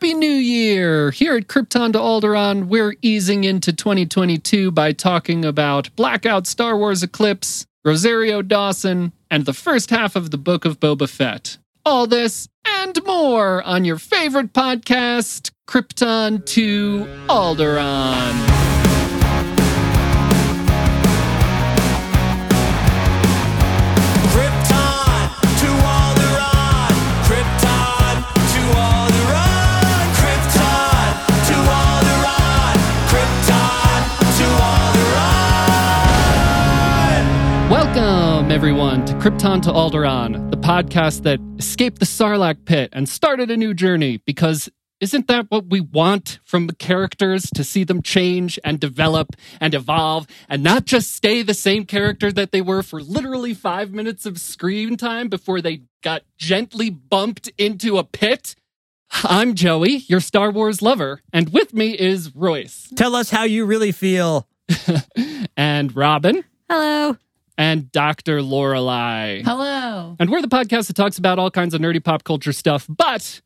Happy New Year! Here at Krypton to Alderaan, we're easing into 2022 by talking about Blackout Star Wars Eclipse, Rosario Dawson, and the first half of the Book of Boba Fett. All this and more on your favorite podcast, Krypton to Alderaan. Welcome, everyone, to Krypton to Alderaan, the podcast that escaped the Sarlacc pit and started a new journey because isn't that what we want from the characters to see them change and develop and evolve and not just stay the same character that they were for literally five minutes of screen time before they got gently bumped into a pit? I'm Joey, your Star Wars lover, and with me is Royce Tell us how you really feel. and Robin Hello. And Dr. Lorelei. Hello. And we're the podcast that talks about all kinds of nerdy pop culture stuff, but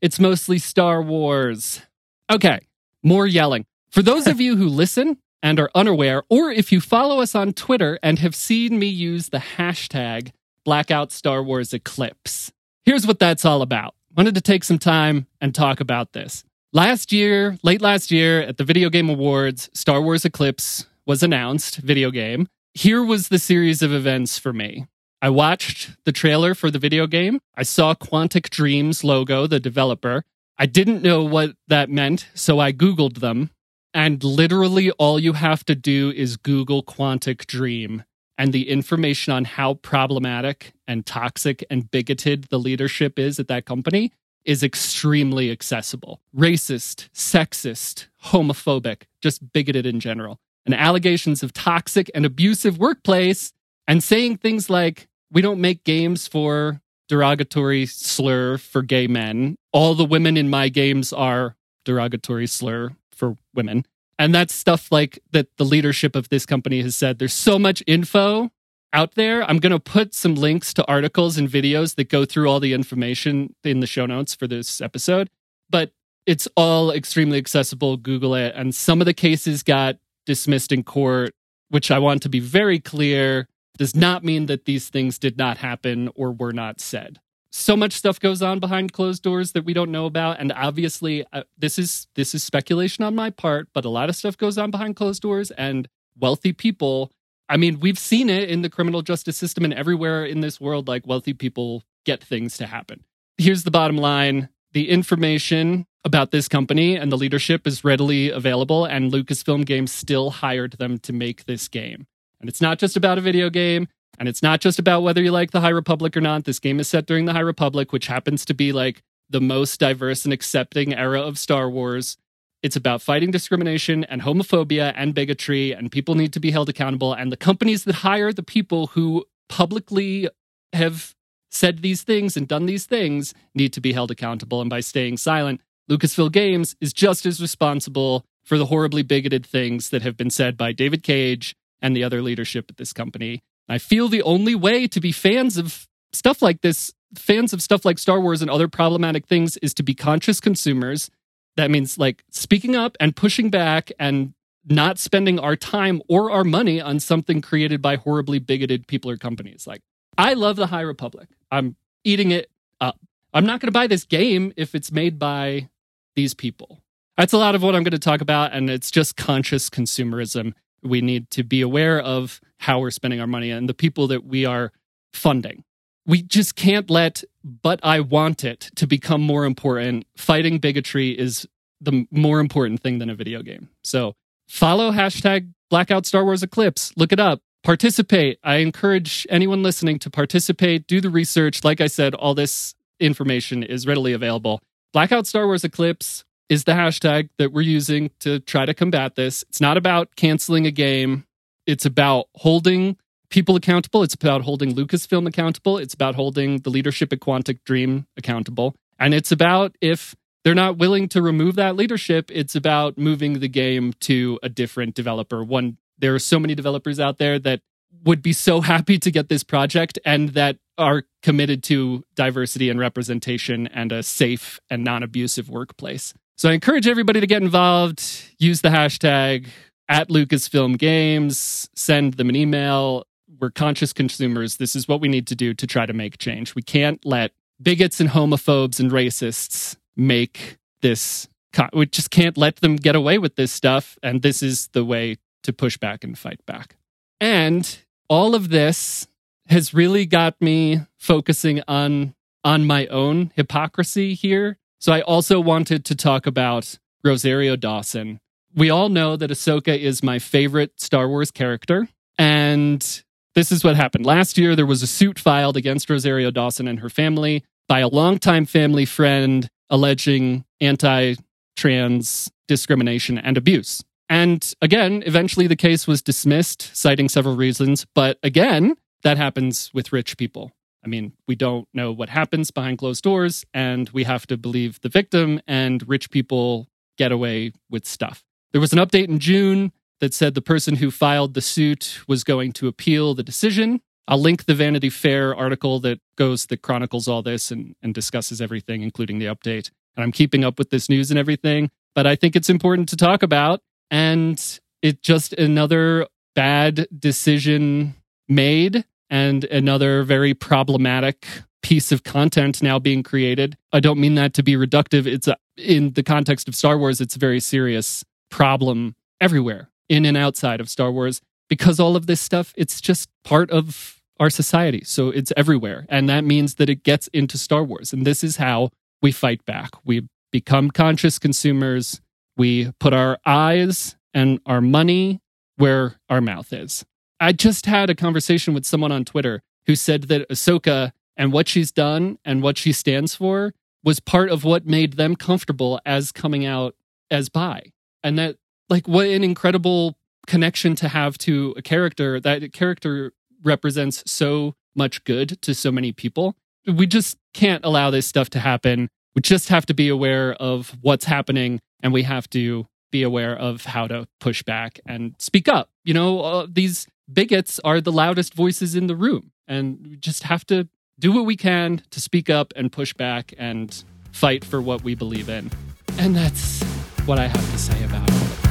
it's mostly Star Wars. Okay, more yelling. For those of you who listen and are unaware, or if you follow us on Twitter and have seen me use the hashtag Blackout Star Wars Eclipse, here's what that's all about. Wanted to take some time and talk about this. Last year, late last year, at the Video Game Awards, Star Wars Eclipse was announced, video game. Here was the series of events for me. I watched the trailer for the video game. I saw Quantic Dreams logo, the developer. I didn't know what that meant, so I Googled them. And literally, all you have to do is Google Quantic Dream. And the information on how problematic and toxic and bigoted the leadership is at that company is extremely accessible. Racist, sexist, homophobic, just bigoted in general. And allegations of toxic and abusive workplace and saying things like, we don't make games for derogatory slur for gay men. All the women in my games are derogatory slur for women. And that's stuff like that the leadership of this company has said. There's so much info out there. I'm going to put some links to articles and videos that go through all the information in the show notes for this episode. But it's all extremely accessible. Google it. And some of the cases got dismissed in court, which I want to be very clear does not mean that these things did not happen or were not said. So much stuff goes on behind closed doors that we don't know about, and obviously, uh, this is this is speculation on my part. But a lot of stuff goes on behind closed doors, and wealthy people. I mean, we've seen it in the criminal justice system and everywhere in this world. Like wealthy people get things to happen. Here's the bottom line: the information about this company and the leadership is readily available, and Lucasfilm Games still hired them to make this game. And it's not just about a video game, and it's not just about whether you like the High Republic or not. This game is set during the High Republic, which happens to be like the most diverse and accepting era of Star Wars. It's about fighting discrimination and homophobia and bigotry, and people need to be held accountable. And the companies that hire the people who publicly have said these things and done these things need to be held accountable. And by staying silent, Lucasfilm Games is just as responsible for the horribly bigoted things that have been said by David Cage and the other leadership at this company. I feel the only way to be fans of stuff like this, fans of stuff like Star Wars and other problematic things, is to be conscious consumers. That means like speaking up and pushing back and not spending our time or our money on something created by horribly bigoted people or companies. Like, I love the High Republic. I'm eating it up. I'm not going to buy this game if it's made by these people. That's a lot of what I'm going to talk about, and it's just conscious consumerism we need to be aware of how we're spending our money and the people that we are funding. We just can't let but I want it to become more important. Fighting bigotry is the more important thing than a video game. So follow hashtag blackout Star Wars Eclipse. Look it up. Participate. I encourage anyone listening to participate, do the research. Like I said, all this information is readily available. Blackout Star Wars Eclipse is the hashtag that we're using to try to combat this. It's not about canceling a game, it's about holding people accountable. It's about holding Lucasfilm accountable. It's about holding the leadership at Quantic Dream accountable. And it's about if they're not willing to remove that leadership, it's about moving the game to a different developer. One, there are so many developers out there that would be so happy to get this project and that are committed to diversity and representation and a safe and non abusive workplace. So I encourage everybody to get involved, use the hashtag at Lucasfilm Games, send them an email. We're conscious consumers. This is what we need to do to try to make change. We can't let bigots and homophobes and racists make this. We just can't let them get away with this stuff. And this is the way to push back and fight back. And all of this has really got me focusing on on my own hypocrisy here. So I also wanted to talk about Rosario Dawson. We all know that Ahsoka is my favorite Star Wars character. And this is what happened. Last year, there was a suit filed against Rosario Dawson and her family by a longtime family friend alleging anti trans discrimination and abuse. And again, eventually the case was dismissed, citing several reasons. But again, that happens with rich people. I mean, we don't know what happens behind closed doors, and we have to believe the victim, and rich people get away with stuff. There was an update in June that said the person who filed the suit was going to appeal the decision. I'll link the Vanity Fair article that goes, that chronicles all this and, and discusses everything, including the update. And I'm keeping up with this news and everything, but I think it's important to talk about. And it's just another bad decision made and another very problematic piece of content now being created. I don't mean that to be reductive. It's a, in the context of Star Wars, it's a very serious problem everywhere, in and outside of Star Wars, because all of this stuff, it's just part of our society. So it's everywhere. And that means that it gets into Star Wars. And this is how we fight back. We become conscious consumers. We put our eyes and our money where our mouth is. I just had a conversation with someone on Twitter who said that Ahsoka and what she's done and what she stands for was part of what made them comfortable as coming out as bi. And that, like, what an incredible connection to have to a character. That character represents so much good to so many people. We just can't allow this stuff to happen. We just have to be aware of what's happening and we have to be aware of how to push back and speak up. You know, uh, these bigots are the loudest voices in the room. And we just have to do what we can to speak up and push back and fight for what we believe in. And that's what I have to say about all of that.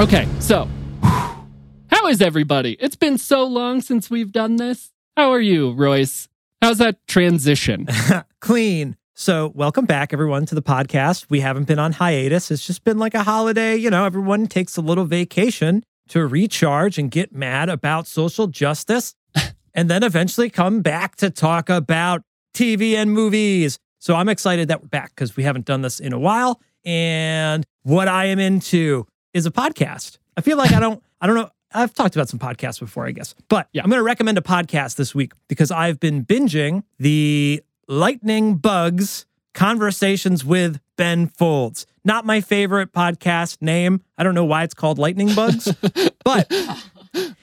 Okay, so how is everybody? It's been so long since we've done this. How are you, Royce? How's that transition? Clean. So, welcome back, everyone, to the podcast. We haven't been on hiatus. It's just been like a holiday. You know, everyone takes a little vacation to recharge and get mad about social justice, and then eventually come back to talk about TV and movies. So, I'm excited that we're back because we haven't done this in a while. And what I am into is a podcast. I feel like I don't, I don't know. I've talked about some podcasts before, I guess, but Yeah. I'm going to recommend a podcast this week because I've been binging the Lightning Bugs Conversations with Ben Folds. Not my favorite podcast name. I don't know why it's called Lightning Bugs, but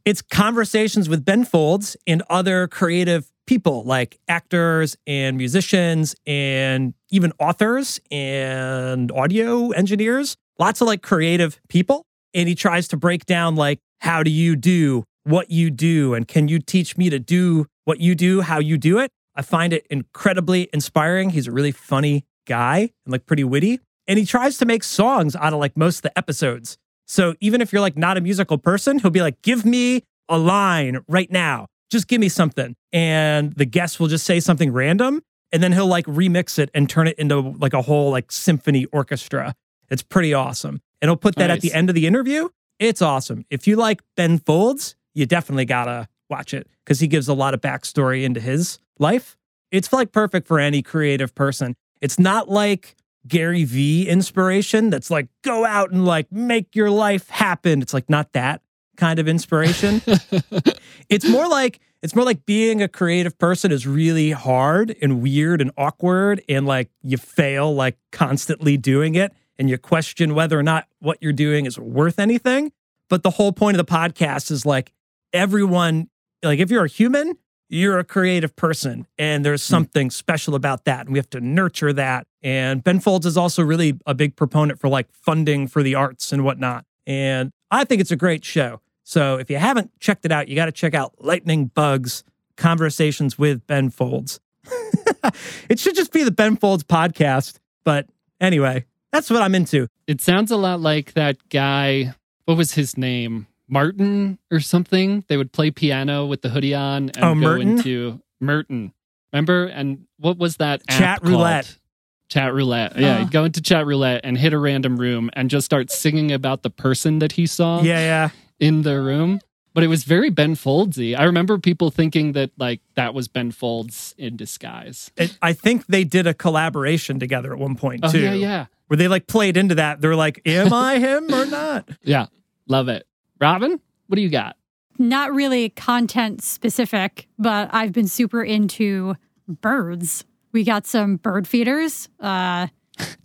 it's conversations with Ben Folds and other creative people like actors and musicians and even authors and audio engineers. Lots of like creative people. And he tries to break down like, how do you do what you do? And can you teach me to do what you do, how you do it? I find it incredibly inspiring. He's a really funny guy and like pretty witty. And he tries to make songs out of like most of the episodes. So even if you're like not a musical person, he'll be like, give me a line right now. Just give me something. And the guest will just say something random. And then he'll like remix it and turn it into like a whole like symphony orchestra. It's pretty awesome. And he'll put that at the end of the interview. It's awesome. If you like Ben Folds, you definitely gotta watch it because he gives a lot of backstory into his life. It's like perfect for any creative person. It's not like Gary V inspiration that's like go out and like make your life happen. It's like not that kind of inspiration. it's more like it's more like being a creative person is really hard and weird and awkward and like you fail like constantly doing it and you question whether or not what you're doing is worth anything. But the whole point of the podcast is like everyone like if you're a human, you're a creative person and there's hmm. something special about that and we have to nurture that. And Ben Folds is also really a big proponent for like funding for the arts and whatnot. And I think it's a great show. So if you haven't checked it out, you got to check out Lightning Bugs Conversations with Ben Folds. it should just be the Ben Folds podcast. But anyway, that's what I'm into. It sounds a lot like that guy. What was his name? Martin or something. They would play piano with the hoodie on and Oh, go Merton? into Merton. Remember? And what was that? app Chat called? roulette. Chat roulette. Yeah, uh. Oh. he'd go into chat roulette and hit a random room and just start singing about the person that he saw Yeah, yeah. in the room. But it was very Ben Foldsy. I remember people thinking that like that was Ben Folds in disguise. It, I think they did a collaboration together at one point Oh too. yeah, yeah, Where they like played into that. They're like, "Am I him or not?" yeah. Love it. Robin, what do you got? Not really content specific, but I've been super into birds. We got some bird feeders. Uh,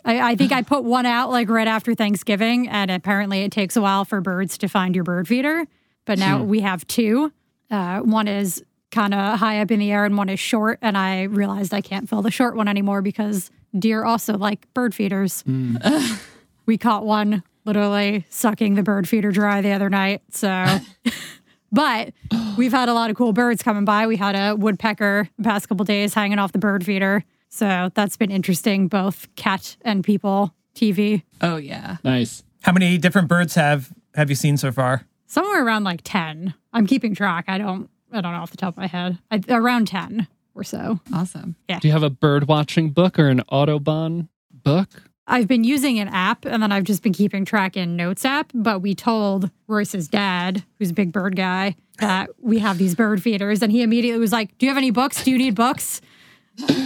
I, I think I put one out like right after Thanksgiving, and apparently it takes a while for birds to find your bird feeder. But now we have two. Uh, one is kind of high up in the air, and one is short. And I realized I can't fill the short one anymore because deer also like bird feeders. we caught one literally sucking the bird feeder dry the other night. So, but we've had a lot of cool birds coming by. We had a woodpecker the past couple days hanging off the bird feeder. So that's been interesting, both cat and people TV. Oh yeah. Nice. How many different birds have have you seen so far? Somewhere around like 10. I'm keeping track. I don't I don't know off the top of my head. I, around 10 or so. Awesome. Yeah. Do you have a bird watching book or an Audubon book? I've been using an app and then I've just been keeping track in Notes app. But we told Royce's dad, who's a big bird guy, that we have these bird feeders. And he immediately was like, Do you have any books? Do you need books?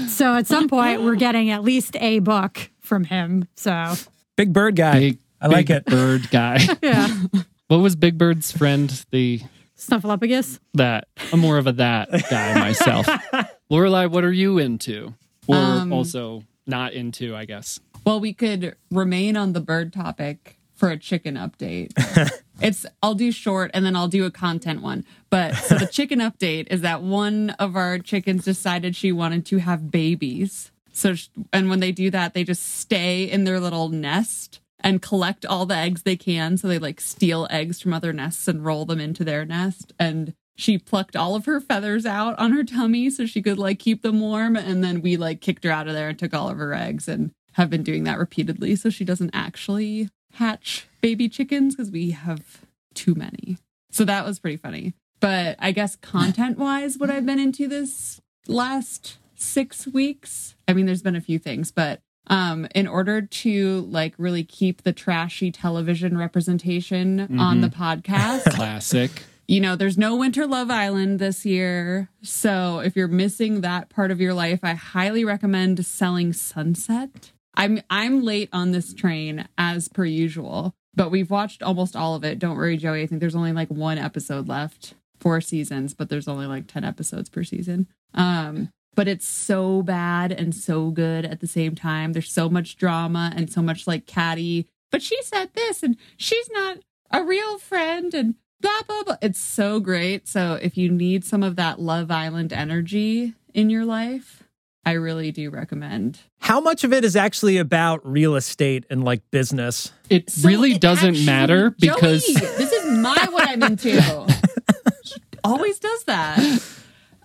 so at some point, we're getting at least a book from him. So Big bird guy. Big, I like big it. Bird guy. yeah, what was Big Bird's friend? The Snuffleupagus. that. I'm more of a that guy myself. Lorelai, what are you into? Or Um, also not into, I guess. Well, we could remain on the bird topic for a chicken update. it's I'll do short and then I'll do a content one. But so the chicken update is that one of our chickens decided she wanted to have babies. So sh- and when they do that, they just stay in their little nest and collect all the eggs they can. So they like steal eggs from other nests and roll them into their nest. And she plucked all of her feathers out on her tummy so she could like keep them warm. And then we like kicked her out of there and took all of her eggs and have been doing that repeatedly so she doesn't actually hatch baby chickens because we have too many. So that was pretty funny. But I guess content wise, what I've been into this last six weeks, I mean, there's been a few things, but um, in order to like really keep the trashy television representation on the podcast, Classic. you know, there's no Winter Love Island this year. So if you're missing that part of your life, I highly recommend Selling Sunset. I'm I'm late on this train as per usual, but we've watched almost all of it. Don't worry, Joey. I think there's only like one episode left. Four seasons, but there's only like 10 episodes per season. Um, but it's so bad and so good at the same time. There's so much drama and so much like catty, but she said this and she's not a real friend and blah blah blah. It's so great. So if you need some of that Love Island energy in your life, I really do recommend. How much of it is actually about real estate and like business? It So really it doesn't actually- matter because Joey, this is my what I'm into. She always does that.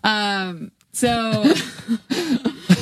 Um. So,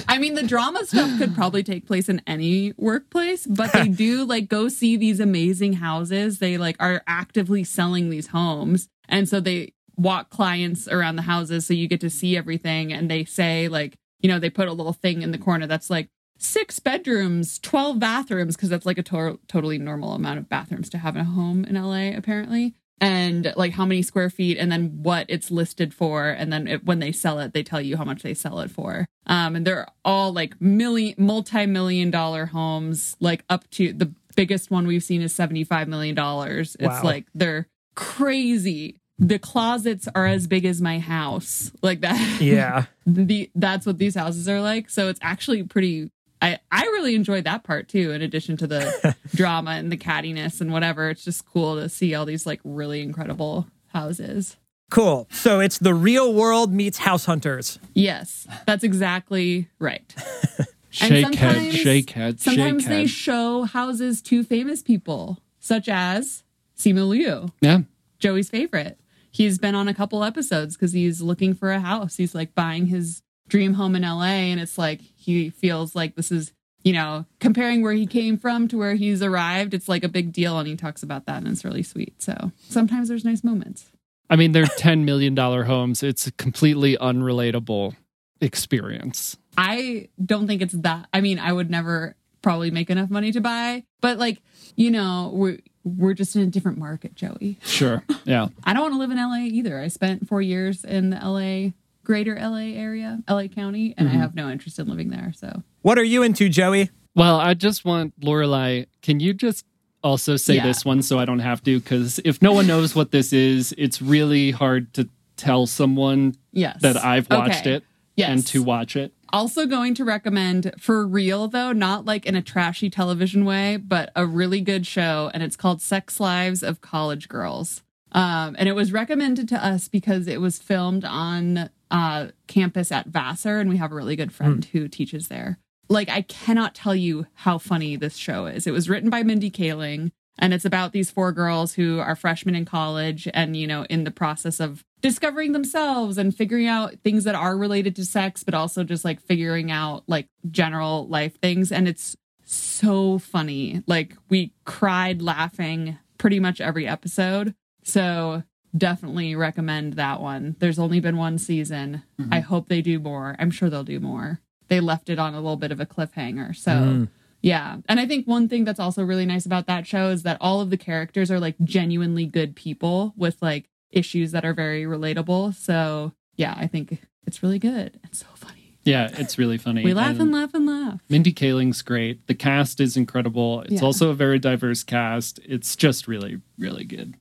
I mean, the drama stuff could probably take place in any workplace, but they do like go see these amazing houses. They like are actively selling these homes, and so they walk clients around the houses, so you get to see everything. And they say like, you know, they put a little thing in the corner that's like six bedrooms, 12 bathrooms, because that's like a to- totally normal amount of bathrooms to have in a home in LA, apparently. And like how many square feet, and then what it's listed for. And then it, when they sell it, they tell you how much they sell it for. Um, and they're all like million, multi million dollar homes, like up to the biggest one we've seen is $75 million. It's Wow. like they're crazy. The closets are as big as my house, like that Yeah. the that's what these houses are like. So it's actually pretty. I I really enjoyed that part too. In addition to the drama and the cattiness and whatever, it's just cool to see all these like really incredible houses. Cool. So it's the real world meets house hunters. Yes, that's exactly right. shake head, shake head, shake Sometimes they head. show houses to famous people, such as Simu Liu. yeah. Joey's favorite. He's been on a couple episodes because he's looking for a house. He's like buying his dream home in LA, and it's like he feels like this is, you know, comparing where he came from to where he's arrived. It's like a big deal, and he talks about that, and it's really sweet. So sometimes there's nice moments. I mean, they're $10 million homes. It's a completely unrelatable experience. I don't think it's that. I mean, I would never probably make enough money to buy, but like, you know, we're we're just in a different market, Joey. Sure. Yeah. I don't want to live in LA either. I spent four years in the LA, greater LA area, LA County, and I have no interest in living there. So What are you into, Joey? Well, I just want Lorelai. Can you just also say Yeah. this one so I don't have to? Because if no one knows what this is, it's really hard to tell someone yes, that I've watched Okay. it Yes. and to watch it. Also going to recommend for real though, not like in a trashy television way, but a really good show, and it's called Sex Lives of College Girls. Um, and it was recommended to us because it was filmed on uh, campus at Vassar, and we have a really good friend who teaches there. Like, I cannot tell you how funny this show is. It was written by Mindy Kaling, and it's about these four girls who are freshmen in college and, you know, in the process of discovering themselves and figuring out things that are related to sex, but also just like figuring out like general life things. And it's so funny. Like, we cried laughing pretty much every episode. So, definitely recommend that one. There's only been one season. Mm-hmm. I hope they do more. I'm sure they'll do more. They left it on a little bit of a cliffhanger. So, mm-hmm. yeah. And I think one thing that's also really nice about that show is that all of the characters are like genuinely good people with like issues that are very relatable. So, yeah, I think it's really good. It's so funny. Yeah, it's really funny. We laugh And and laugh and laugh. Mindy Kaling's great. The cast is incredible. It's Yeah. also a very diverse cast. It's just really, really good.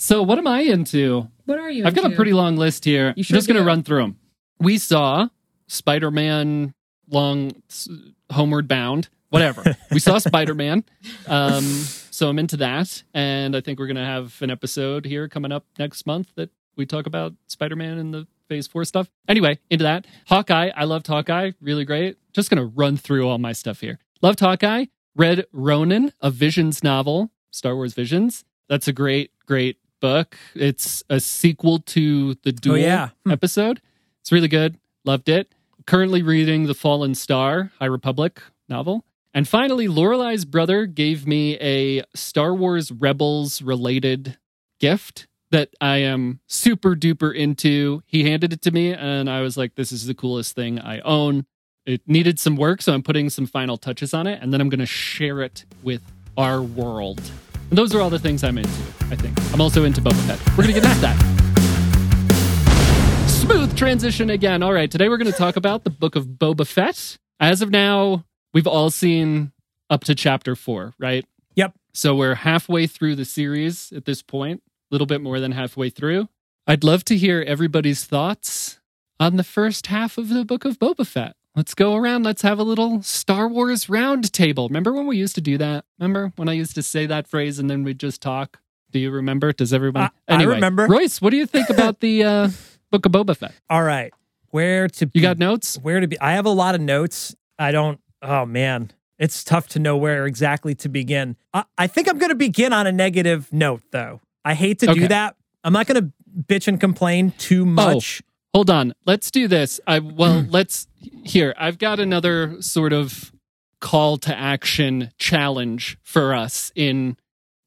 So, what am I into? What are you? I've got a into? pretty long list here. You I'm sure just going to do. run through them. We saw Spider Man long s- homeward bound, whatever. we saw Spider Man. Um, so I'm into that. And I think we're going to have an episode here coming up next month that we talk about Spider Man and the phase four stuff. Anyway, into that. Hawkeye. I loved Hawkeye. Really great. Just going to run through all my stuff here. Loved Hawkeye. Read Ronin, a Visions novel, Star Wars Visions. That's a great, great book. It's a sequel to the Duel yeah. Hmm. episode. It's really good. Loved it. Currently reading The Fallen Star, High Republic novel. And finally, Lorelai's brother gave me a Star Wars Rebels related gift that I am super duper into. He handed it to me, and I was like, this is the coolest thing I own. It needed some work, so I'm putting some final touches on it, and then I'm going to share it with our world. And those are all the things I'm into, I think. I'm also into Boba Fett. We're going to get into that. Smooth transition again. All right, today we're going to talk about the book of Boba Fett. As of now, we've all seen up to chapter four, right? Yep. So we're halfway through the series at this point, a little bit more than halfway through. I'd love to hear everybody's thoughts on the first half of the book of Boba Fett. Let's go around. Let's have a little Star Wars round table. Remember when we used to do that? Remember when I used to say that phrase and then we'd just talk? Do you remember? Does everyone? I- I remember. Royce, what do you think about the uh, book of Boba Fett? All right. Where to be, You got notes? where to be I have a lot of notes. I don't oh man. It's tough to know where exactly to begin. I, I think I'm gonna begin on a negative note though. I hate to Okay. do that. I'm not gonna bitch and complain too much. Hold on. Let's do this. I well, hmm. let's here. I've got another sort of call to action challenge for us in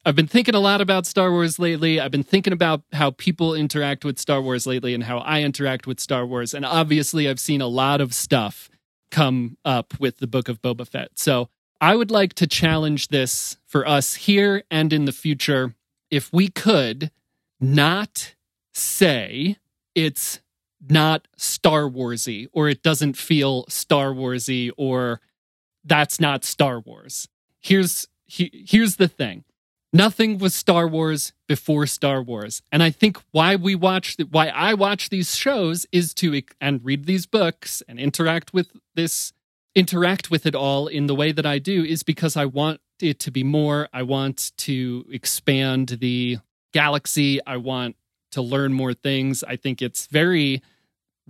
I've been thinking a lot about Star Wars lately. I've been thinking about how people interact with Star Wars lately and how I interact with Star Wars. And obviously I've seen a lot of stuff come up with the book of Boba Fett. So I would like to challenge this for us here and in the future. If we could not say it's not Star Warsy or it doesn't feel Star Warsy or that's not Star Wars. Here's he, here's the thing. Nothing was Star Wars before Star Wars. And I think why we watch why I watch these shows is to and read these books and interact with this interact with it all in the way that I do is because I want it to be more. I want to expand the galaxy. I want to learn more things. I think it's very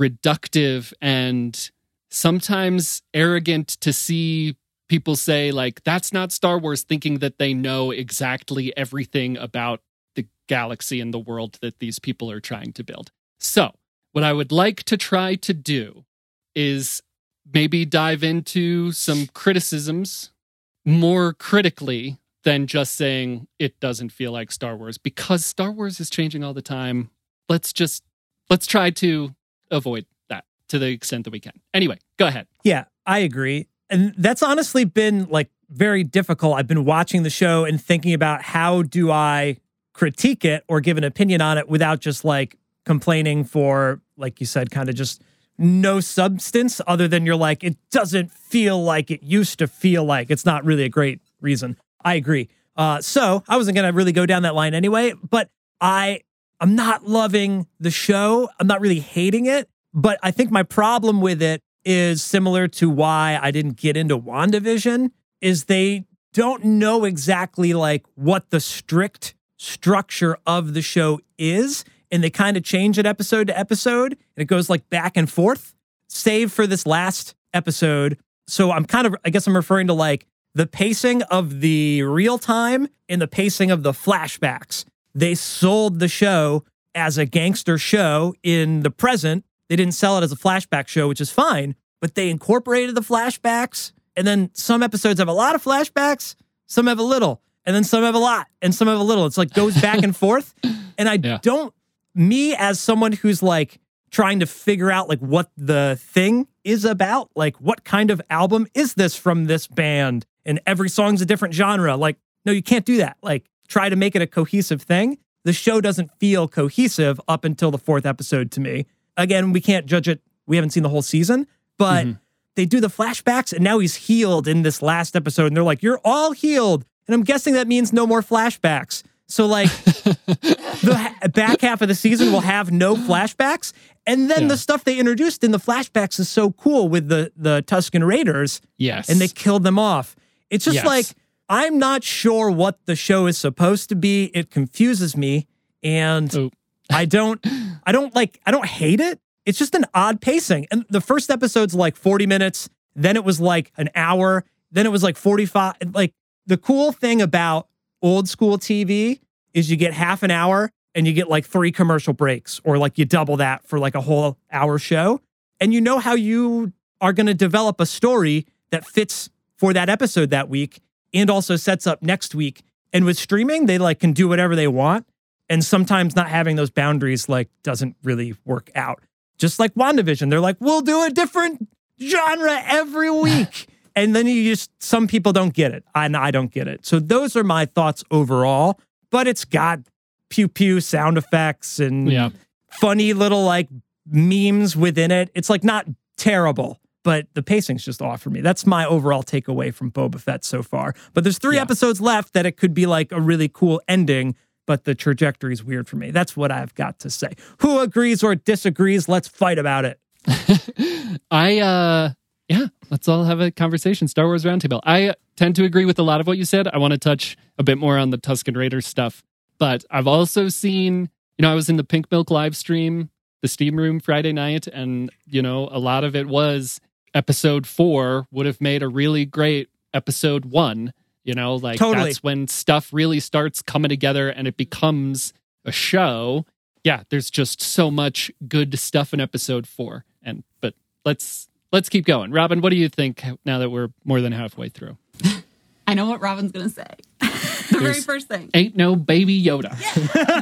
reductive and sometimes arrogant to see people say like that's not Star Wars thinking that they know exactly everything about the galaxy and the world that these people are trying to build. So, what I would like to try to do is maybe dive into some criticisms more critically than just saying it doesn't feel like Star Wars because Star Wars is changing all the time. Let's just let's try to avoid that to the extent that we can. Anyway, go ahead. Yeah, I agree. And that's honestly been like very difficult. I've been watching the show and thinking about how do I critique it or give an opinion on it without just like complaining for, like you said, kind of just no substance other than you're like, it doesn't feel like it used to feel like. It's not really a great reason. I agree. Uh, so I wasn't gonna really go down that line anyway, but I I'm not loving the show. I'm not really hating it, but I think my problem with it is similar to why I didn't get into WandaVision is they don't know exactly like what the strict structure of the show is and they kind of change it episode to episode and it goes like back and forth save for this last episode so i'm kind of i guess i'm referring to like the pacing of the real time and the pacing of the flashbacks they sold the show as a gangster show in the present. They didn't sell it as a flashback show which is fine but they incorporated the flashbacks and then some episodes have a lot of flashbacks some have a little and then some have a lot and some have a little. It's like goes back and forth and i Yeah. don't me as someone who's like trying to figure out like what the thing is about like what kind of album is this from this band and every song's a different genre like no you can't do that. Like try to make it a cohesive thing the show doesn't feel cohesive up until the fourth episode to me again we can't judge it we haven't seen the whole season but mm-hmm. they do the flashbacks and now he's healed in this last episode and they're like you're all healed and i'm guessing that means no more flashbacks so like the ha- back half of the season will have no flashbacks and then Yeah. the stuff they introduced in the flashbacks is so cool with the the tusken raiders Yes. and they killed them off it's just Yes. like i'm not sure what the show is supposed to be. It confuses me and Oh. i don't i don't like i don't hate it. It's just an odd pacing. And the first episode's like 40 minutes then it was like an hour then it was like 45 like the cool thing about old school tv is you get half an hour and you get like three commercial breaks or like you double that for like a whole hour show. And you know how you are going to develop a story that fits for that episode that week and also sets up next week. And with streaming they like can do whatever they want. And sometimes not having those boundaries like doesn't really work out. Just like wandavision they're like we'll do a different genre every week. And then you just some people don't get it and i don't get it. So those are my thoughts overall but it's got pew pew sound effects and Yeah. funny little like memes within it. It's like not terrible, but the pacing's just off for me. That's my overall takeaway from Boba Fett so far. But there's three Yeah. episodes left that it could be like a really cool ending, but the trajectory is weird for me. That's what I've got to say. Who agrees or disagrees? Let's fight about it. I uh yeah, let's all have a conversation. Star Wars Roundtable. I tend to agree with a lot of what you said. I want to touch a bit more on the Tusken Raiders stuff, but I've also seen, you know, I was in the Pink Milk live stream, the Steam Room Friday night, and you know, a lot of it was episode four would have made a really great episode one. You know, like Totally. that's when stuff really starts coming together and it becomes a show. Yeah, there's just so much good stuff in episode four. And but let's let's keep going. Robin, what do you think now that we're more than halfway through? I know what Robin's gonna say. the very first thing. Ain't no baby Yoda.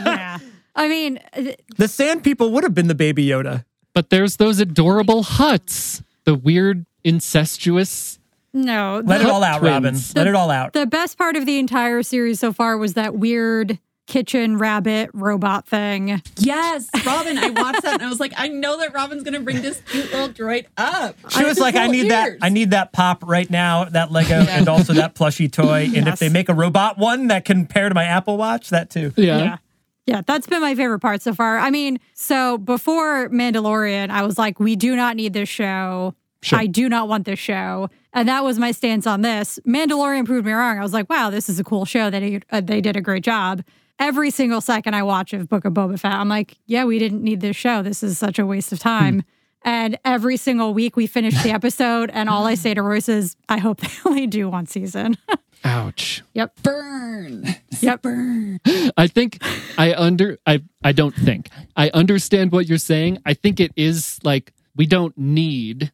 yeah. I mean, uh, The Sand People would have been the baby Yoda. But there's those adorable Hutts. The weird incestuous no. Let the, it all out, Robin. Twins. Let it all out. the best part of the entire series so far was that weird kitchen rabbit robot thing. Yes, Robin. I watched that and I was like, I know that Robin's gonna bring this cute little droid up. She was like, I Little need that. I need that pop right now, that Lego, and also that plushy toy. And if they make a robot one that can pair to my Apple Watch, that too. Yeah. Yeah. Yeah, that's been my favorite part so far. I mean, so before Mandalorian, I was like, we do not need this show. Sure. I do not want this show. And that was my stance on this. Mandalorian proved me wrong. I was like, wow, this is a cool show. They, uh, they did a great job. Every single second I watch of Book of Boba Fett, I'm like, yeah, we didn't need this show. This is such a waste of time. And every single week we finish the episode, and all I say to Royce is, I hope they only do one season. Ouch. Yep. Burn. Yep. Burn. I think I under I I don't think. I understand what you're saying. I think it is like we don't need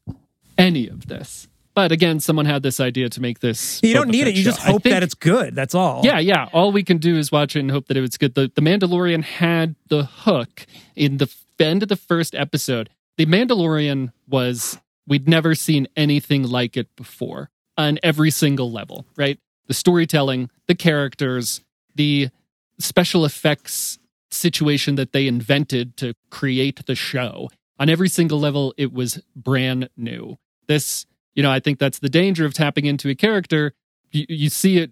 any of this. But again, someone had this idea to make this. You don't Boba need Fett it. You show. just hope think- that it's good. That's all. Yeah, yeah. All we can do is watch it and hope that it was good. The The Mandalorian had the hook in the end of the first episode. The Mandalorian was we'd never seen anything like it before on every single level, right? The storytelling, the characters, the special effects situation that they invented to create the show. On every single level, it was brand new. This, you know, I think that's the danger of tapping into a character. You, you see it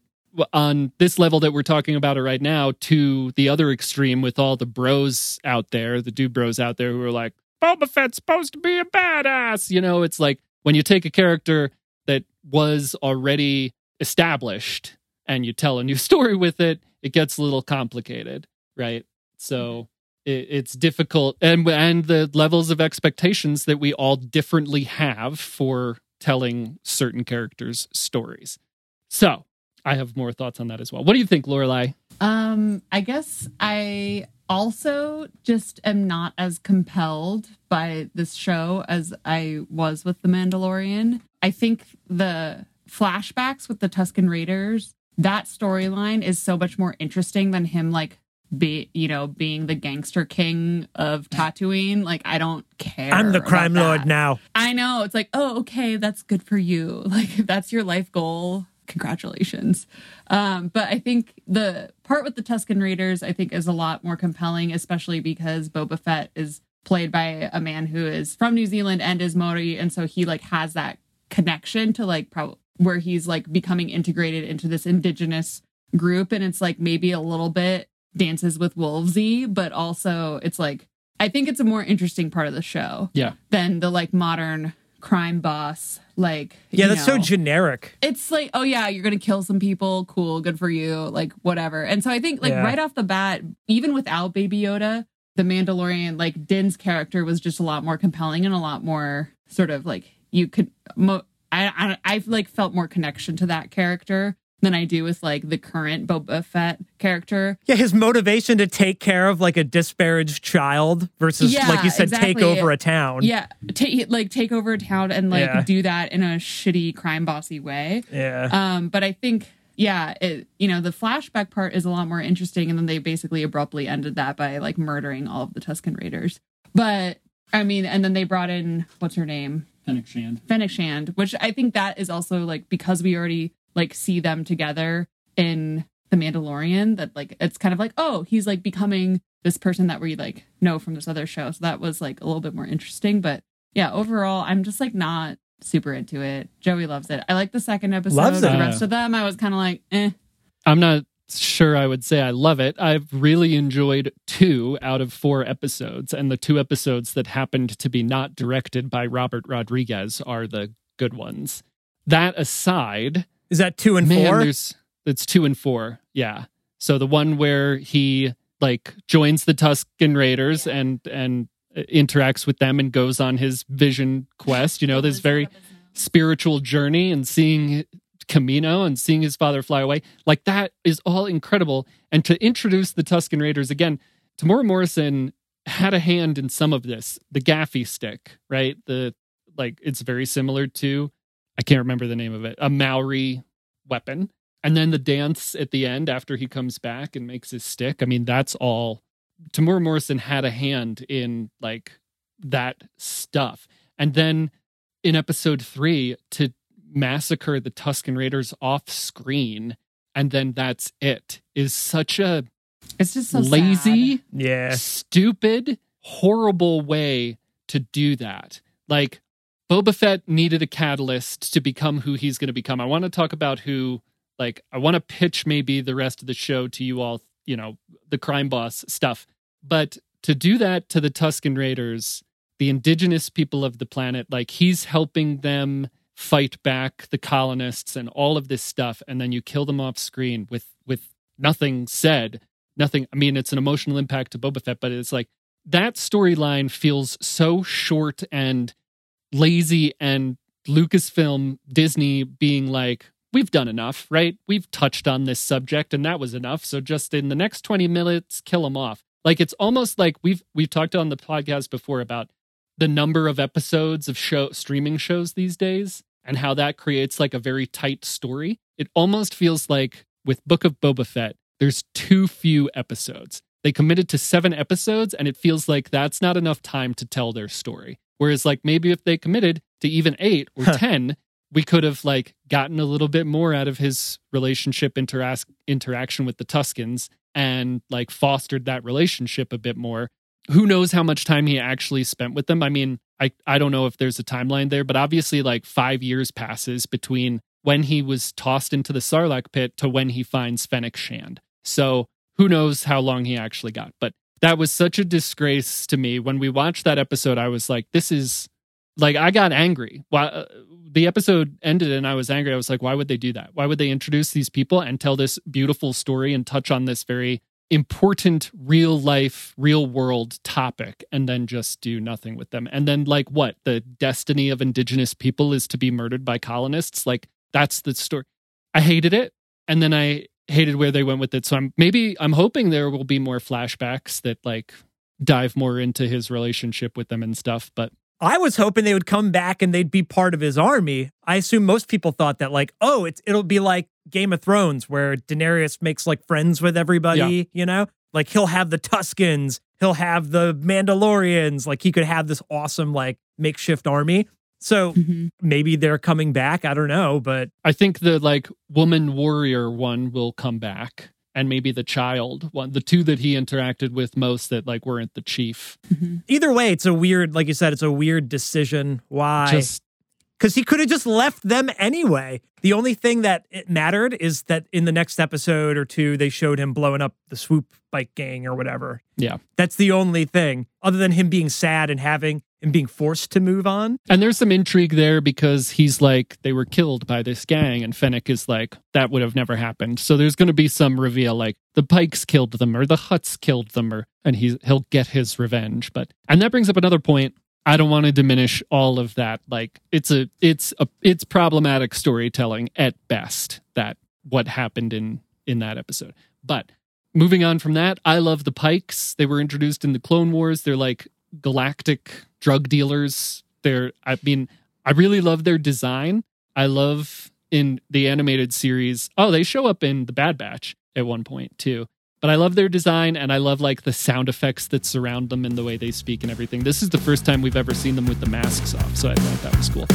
on this level that we're talking about it right now to the other extreme with all the bros out there, the dude bros out there who are like, Boba Fett's supposed to be a badass. You know, it's like when you take a character that was already established and you tell a new story with it, it gets a little complicated, right? So it's difficult, and and the levels of expectations that we all differently have for telling certain characters' stories. So I have more thoughts on that as well. What do you think, Lorelai? Um, I guess I also just am not as compelled by this show as I was with The Mandalorian. I think the flashbacks with the Tusken Raiders, that storyline is so much more interesting than him like be you know being the gangster king of Tatooine. Like I don't care. I'm the crime lord that. now. I know. It's like, oh, okay, that's good for you. Like, if that's your life goal, congratulations. Um, but I think the part with the Tusken Raiders, I think, is a lot more compelling, especially because Boba Fett is played by a man who is from New Zealand and is Maori, and so he like has that connection to like probably where he's like becoming integrated into this indigenous group, and it's like maybe a little bit dances with wolvesy, but also it's like I think it's a more interesting part of the show Yeah. than the like modern crime boss. Like, Yeah, you that's so generic. it's like, oh yeah, you're gonna kill some people. Cool, good for you. Like whatever. And so I think like Yeah. right off the bat, even without Baby Yoda, the Mandalorian, like Din's character was just a lot more compelling and a lot more sort of like you could. Mo- I I I've like felt more connection to that character than I do with like the current Boba Fett character. Yeah, his motivation to take care of like a disparaged child versus, Yeah, like you said, take over a town. Yeah, take like take over a town and like Yeah. do that in a shitty crime bossy way. Yeah. Um, but I think, yeah, it, you know, the flashback part is a lot more interesting, and then they basically abruptly ended that by like murdering all of the Tusken Raiders. But I mean, and then they brought in what's her name, Fennec Shand. Fennec Shand, which I think that is also like because we already like see them together in the Mandalorian. That like it's kind of like oh, he's like becoming this person that we like know from this other show. So that was like a little bit more interesting. But yeah, overall, I'm just like not super into it. Joey loves it. I like the second episode. Loves The rest of them, I was kind of like, eh. I'm not sure I would say I love it. I've really enjoyed two out of four episodes, and the two episodes that happened to be not directed by Robert Rodriguez are the good ones. That aside, Is that two and man, four? there's it's two and four. Yeah. So the one where he like joins the Tusken Raiders and and uh, interacts with them and goes on his vision quest. You know, this very spiritual journey and seeing Kamino and seeing his father fly away. Like that is all incredible. And to introduce the Tusken Raiders again, Temuera Morrison had a hand in some of this. The gaffi stick, right? The like it's very similar to I can't remember the name of it, a Maori weapon. And then the dance at the end after he comes back and makes his stick. I mean, that's all Temuera Morrison had a hand in like that stuff. And then in episode three to massacre the Tusken Raiders off screen, and then that's it is such a It's just so lazy, sad. yeah. stupid, horrible way to do that. Like Boba Fett needed a catalyst to become who he's going to become. I want to talk about who, like, I want to pitch maybe the rest of the show to you all, you know, the crime boss stuff. But to do that to the Tusken Raiders, the indigenous people of the planet, like, he's helping them fight back the colonists and all of this stuff. And then you kill them off screen with, with nothing said. Nothing. I mean, it's an emotional impact to Boba Fett, but it's like that storyline feels so short and lazy and Lucasfilm, Disney being like, we've done enough, right? We've touched on this subject and that was enough. So just in the next 20 minutes, kill them off. Like it's almost like we've we've talked on the podcast before about the number of episodes of show streaming shows these days and how that creates like a very tight story. It almost feels like with Book of Boba Fett, there's too few episodes. They committed to seven episodes, and it feels like that's not enough time to tell their story. Whereas, like, maybe if they committed to even eight or 10, we could have, like, gotten a little bit more out of his relationship interac- interaction with the Tuskens and, like, fostered that relationship a bit more. Who knows how much time he actually spent with them? I mean, I, I don't know if there's a timeline there, but obviously, like, five years passes between when he was tossed into the Sarlacc pit to when he finds Fennec Shand. So who knows how long he actually got. But that was such a disgrace to me. When we watched that episode, I was like, this is like, I got angry. Why, uh, the episode ended and I was angry. I was like, why would they do that? Why would they introduce these people and tell this beautiful story and touch on this very important real life, real world topic and then just do nothing with them? And then, like, what? The destiny of indigenous people is to be murdered by colonists? Like, that's the story. I hated it. And then I hated where they went with it. So I'm maybe I'm hoping there will be more flashbacks that like dive more into his relationship with them and stuff. But I was hoping they would come back and they'd be part of his army. I assume most people thought that, like, oh, it's it'll be like Game of Thrones, where Daenerys makes like friends with everybody. Yeah. You know, like he'll have the Tuskens, he'll have the Mandalorians. Like he could have this awesome like makeshift army. So Mhm. maybe they're coming back. I don't know, but I think the like woman warrior one will come back. And maybe the child one, the two that he interacted with most that like weren't the chief. either way, it's a weird, like you said, it's a weird decision. Why? Just because he could have just left them anyway. The only thing that it mattered is that in the next episode or two, they showed him blowing up the swoop bike gang or whatever. yeah. That's the only thing, other than him being sad and having and being forced to move on. And there's some intrigue there because he's like, they were killed by this gang, and Fennec is like, that would have never happened. So there's going to be some reveal, like the Pikes killed them or the Hutts killed them, or and he's he'll get his revenge. But and that brings up another point. I don't want to diminish all of that. Like it's a it's a it's problematic storytelling at best. That what happened in in that episode, but. Moving on from that, I love the Pikes. They were introduced in the Clone Wars. They're like galactic drug dealers. They're, I mean, I really love their design. I love in the animated series. Oh, they show up in the Bad Batch at one point too. But I love their design and I love like the sound effects that surround them and the way they speak and everything. This is the first time we've ever seen them with the masks off, so I thought that was cool.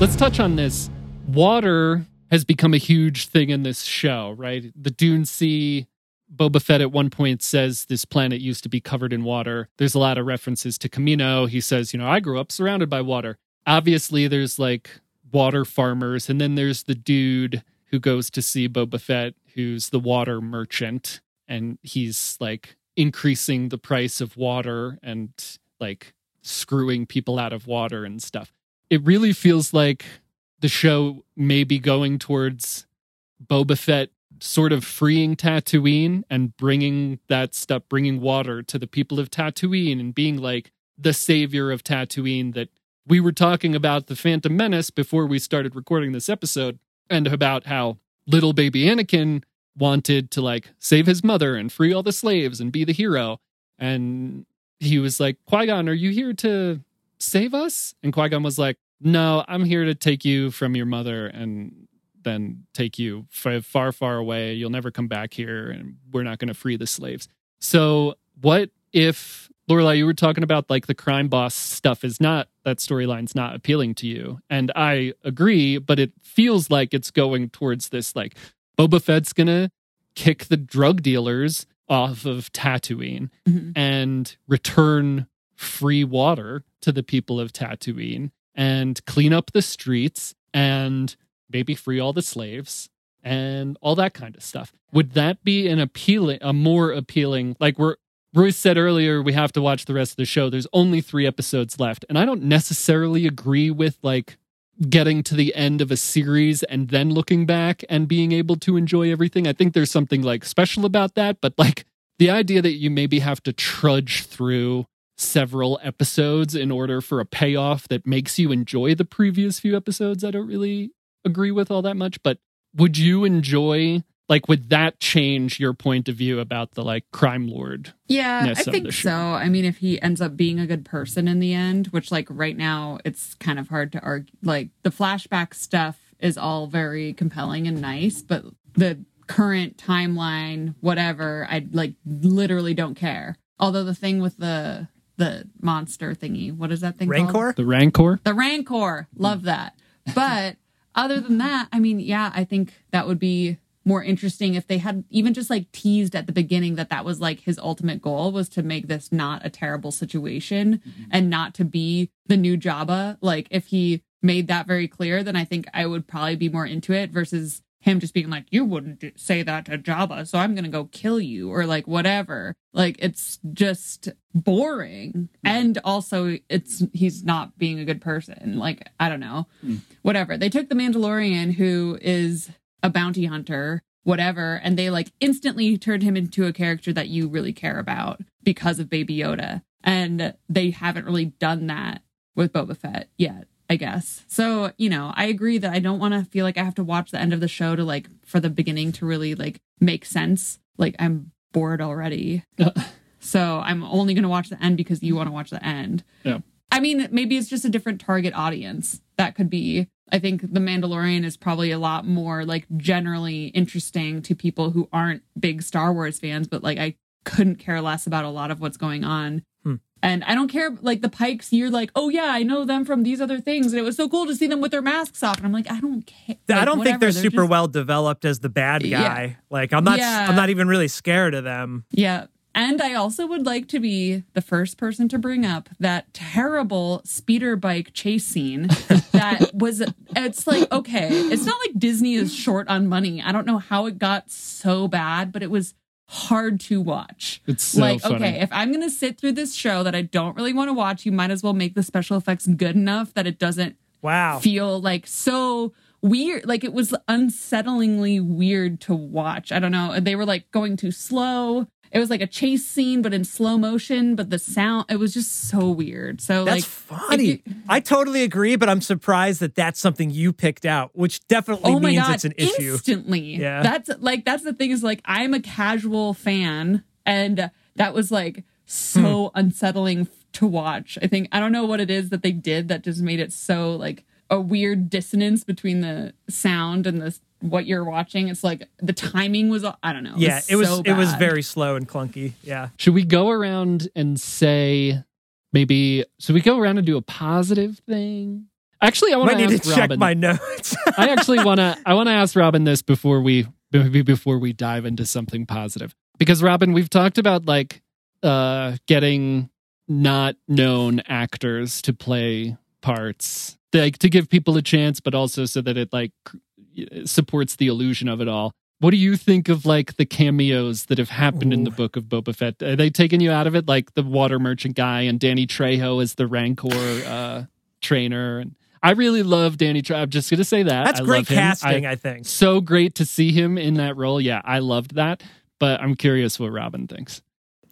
Let's touch on this. Water has become a huge thing in this show, right? The Dune Sea Boba Fett at one point says this planet used to be covered in water. There's a lot of references to Kamino. He says, you know, I grew up surrounded by water. Obviously, there's like water farmers, and then there's the dude who goes to see Boba Fett, who's the water merchant, and he's like increasing the price of water and like screwing people out of water and stuff. It really feels like the show may be going towards Boba Fett sort of freeing Tatooine and bringing that stuff, bringing water to the people of Tatooine and being like the savior of Tatooine that we were talking about the Phantom Menace before we started recording this episode and about how little baby Anakin wanted to like save his mother and free all the slaves and be the hero. And he was like, Qui Gon, are you here to save us? And Qui Gon was like, No, I'm here to take you from your mother and then take you far, far away. You'll never come back here, and we're not going to free the slaves. So, what if Lorelai, you were talking about like the crime boss stuff is not that storyline's not appealing to you, and I agree, but it feels like it's going towards this like Boba Fett's gonna kick the drug dealers off of Tatooine Mhm. and return free water to the people of Tatooine and clean up the streets and maybe free all the slaves and all that kind of stuff. Would that be an appealing, a more appealing, like we're, Royce said earlier, we have to watch the rest of the show. There's only three episodes left. And I don't necessarily agree with like getting to the end of a series and then looking back and being able to enjoy everything. I think there's something like special about that. But like the idea that you maybe have to trudge through several episodes in order for a payoff that makes you enjoy the previous few episodes, I don't really agree with all that much. But would you enjoy like would that change your point of view about the like crime lord? Yeah, I think so. I mean, if he ends up being a good person in the end, which like right now it's kind of hard to argue. Like the flashback stuff is all very compelling and nice, but the current timeline, whatever, I like literally don't care. Although the thing with the the monster thingy, what is that thing called? Rancor? The Rancor? The Rancor. Love that. But other than mm-hmm. that, I mean, yeah, I think that would be more interesting if they had even just like teased at the beginning that that was like his ultimate goal was to make this not a terrible situation mm-hmm. and not to be the new Jabba. Like if he made that very clear, then I think I would probably be more into it versus him just being like, you wouldn't say that to Jabba, so I'm gonna go kill you or like whatever. Like it's just boring. And also it's he's not being a good person. Like, I don't know. Hmm. Whatever. They took the Mandalorian who is a bounty hunter, whatever, and they like instantly turned him into a character that you really care about because of Baby Yoda. And they haven't really done that with Boba Fett yet. I guess. So, you know, I agree that I don't want to feel like I have to watch the end of the show to like for the beginning to really like make sense. Like I'm bored already. so, I'm only going to watch the end because you want to watch the end. Yeah. I mean, maybe it's just a different target audience. That could be. I think The Mandalorian is probably a lot more like generally interesting to people who aren't big Star Wars fans, but like I couldn't care less about a lot of what's going on. And I don't care, like the Pikes, you're like, oh yeah, I know them from these other things. And it was so cool to see them with their masks off. And I'm like, I don't care. I don't think whatever, they're super just- well developed as the bad Yeah. guy. Like I'm not Yeah. I'm not even really scared of them. Yeah. And I also would like to be the first person to bring up that terrible speeder bike chase scene that was it's like okay, it's not like Disney is short on money. I don't know how it got so bad, but it was hard to watch. It's so like funny. okay, if I'm going to sit through this show that I don't really want to watch, you might as well make the special effects good enough that it doesn't Wow. feel like so weird like it was unsettlingly weird to watch i don't know they were like going too slow it was like a chase scene but in slow motion but the sound it was just so weird so That's like funny. you- I totally agree, but I'm surprised that that's something you picked out, which definitely oh means god it's an issue. instantly Yeah. that's like that's the thing is like i'm a casual fan and that was like so Hmm. unsettling to watch i think i don't know what it is that they did that just made it so like a weird dissonance between the sound and the what you're watching it's like the timing was i don't know yeah, it was so it was very slow and clunky. Yeah. Should we go around and say maybe should we go around and do a positive thing? Actually, I want to need ask check Robin. my notes. I actually want to I want to ask Robin this before we maybe before we dive into something positive. Because Robin, we've talked about like uh getting not known actors to play parts. Like to give people a chance but also so that it like supports the illusion of it all. What do you think of like the cameos that have happened in the book of Boba Fett? Are they taking you out of it like the water merchant guy and Danny Trejo as the Rancor uh trainer and I really love Danny Trejo. I'm just going to say that. That's I great love casting, I- I, think. so great to see him in that role. Yeah, I loved that. But I'm curious what Robin thinks.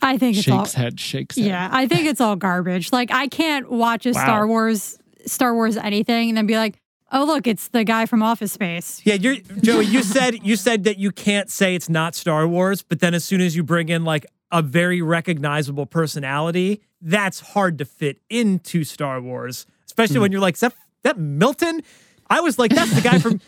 I think it's all Shakes head, shakes head. Yeah, I think it's all garbage. Like I can't watch a Wow. Star Wars Star Wars anything and then be like, "Oh, look, it's the guy from Office Space." Yeah, you're Joey. You said you said that you can't say it's not Star Wars, but then as soon as you bring in like a very recognizable personality, that's hard to fit into Star Wars. Especially hmm. when you're like, is that that Milton? I was like, that's the guy from.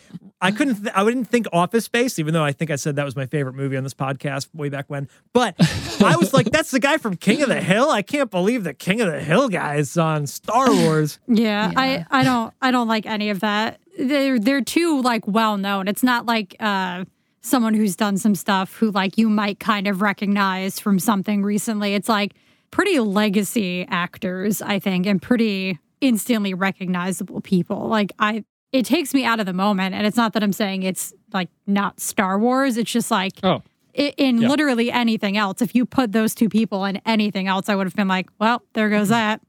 I couldn't. Th- I wouldn't think Office Space, even though I think I said that was my favorite movie on this podcast way back when. But I was like, that's the guy from King of the Hill. I can't believe the King of the Hill guy is on Star Wars. Yeah, Yeah. I I don't I don't like any of that. They're they're too like well known. It's not like uh someone who's done some stuff who like you might kind of recognize from something recently. It's like pretty legacy actors, I think, and pretty instantly recognizable people. Like I it takes me out of the moment and it's not that I'm saying it's like not Star Wars. It's just like Oh, i- in Yeah. literally anything else. If you put those two people in anything else, I would have been like, well, there goes that.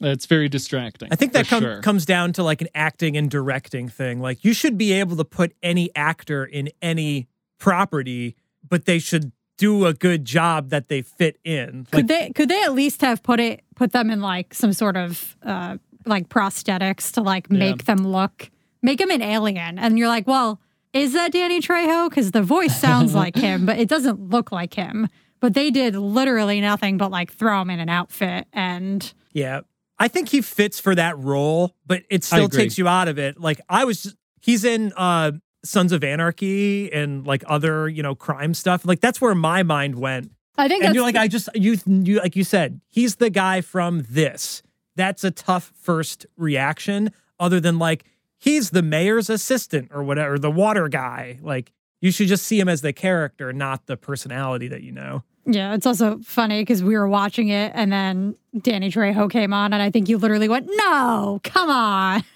it's very distracting. I think that com- sure. comes down to like an acting and directing thing. Like you should be able to put any actor in any property, but they should do a good job that they fit in. Could they could they at least have put it put them in like some sort of uh like prosthetics to like make them look make him an alien and you're like, well, is that Danny Trejo? Because the voice sounds like him, but it doesn't look like him. But they did literally nothing but like throw him in an outfit and Yeah. I think he fits for that role, but it still takes you out of it. Like I was he's in uh Sons of Anarchy and like other, you know, crime stuff. Like that's where my mind went. I think And you're like, I just you you like you said, he's the guy from this. That's a tough first reaction, other than like, he's the mayor's assistant or whatever, the water guy. Like you should just see him as the character, not the personality that you know. Yeah, it's also funny because we were watching it and then Danny Trejo came on and I think you literally went, No, come on.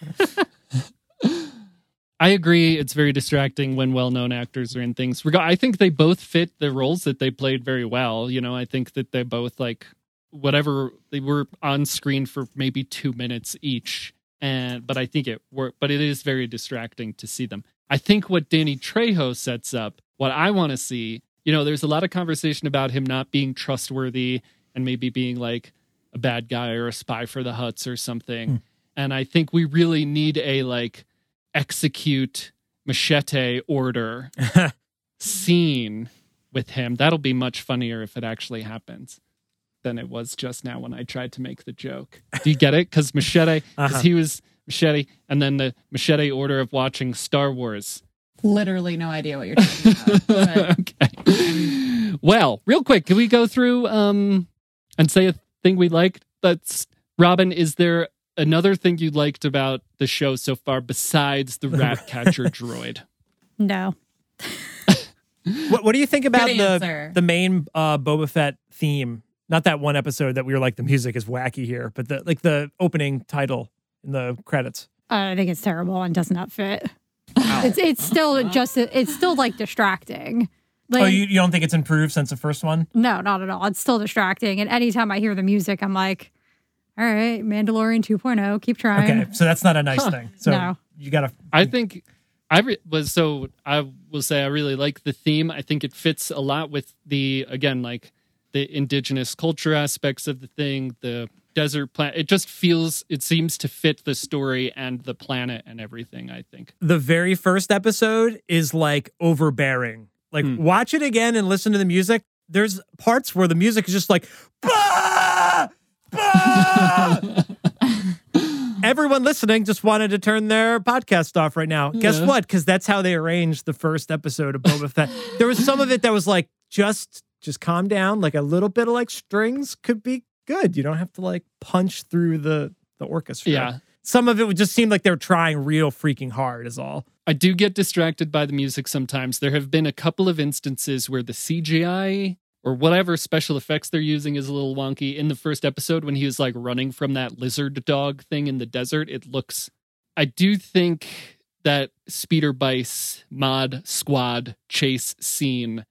I agree. It's very distracting when well-known actors are in things. I think they both fit the roles that they played very well. You know, I think that they both like whatever they were on screen for maybe two minutes each, and but I think it worked. But it is very distracting to see them. I think what Danny Trejo sets up, what I want to see. You know, there's a lot of conversation about him not being trustworthy and maybe being like a bad guy or a spy for the Hutts or something. Hmm. And I think we really need a like execute machete order scene with him. That'll be much funnier if it actually happens than it was just now when I tried to make the joke. Do you get it? Because machete, because Uh-huh. he was machete, and then the machete order of watching Star Wars. Literally no idea what you're talking about. okay. Well, real quick, can we go through um and say a thing we liked? That's Robin. Is there another thing you liked about the show so far besides the rat catcher droid? No. What, what do you think about the the main uh, Boba Fett theme? Not that one episode that we were like the music is wacky here, but the like the opening title in the credits. Uh, I think it's terrible and does not fit. It's it's still just it's still like distracting. Oh, like oh, you, you don't think it's improved since the first one? no, not at all. It's still distracting. And anytime I hear the music, I'm like, all right, Mandalorian 2.0, keep trying. Okay, so that's not a nice thing. So No. you gotta. I think I re- was so I will say I really like the theme. I think it fits a lot with the again like the indigenous culture aspects of the thing, the desert planet. It just feels it seems to fit the story and the planet and everything. I think. The very first episode is like overbearing. Like Hmm. watch it again and listen to the music. There's parts where the music is just like. "Bah! Bah!" Everyone listening just wanted to turn their podcast off right now. Guess what? Because that's how they arranged the first episode of Boba Fett. There was some of it that was like, just just calm down. Like a little bit of like strings could be good. You don't have to like punch through the the orchestra. Yeah. Some of it would just seem like they were trying real freaking hard. Is all. I do get distracted by the music sometimes. There have been a couple of instances where the CGI or whatever special effects they're using is a little wonky. In the first episode, when he was like running from that lizard dog thing in the desert, it looks. I do think that Speeder Bike mod squad chase scene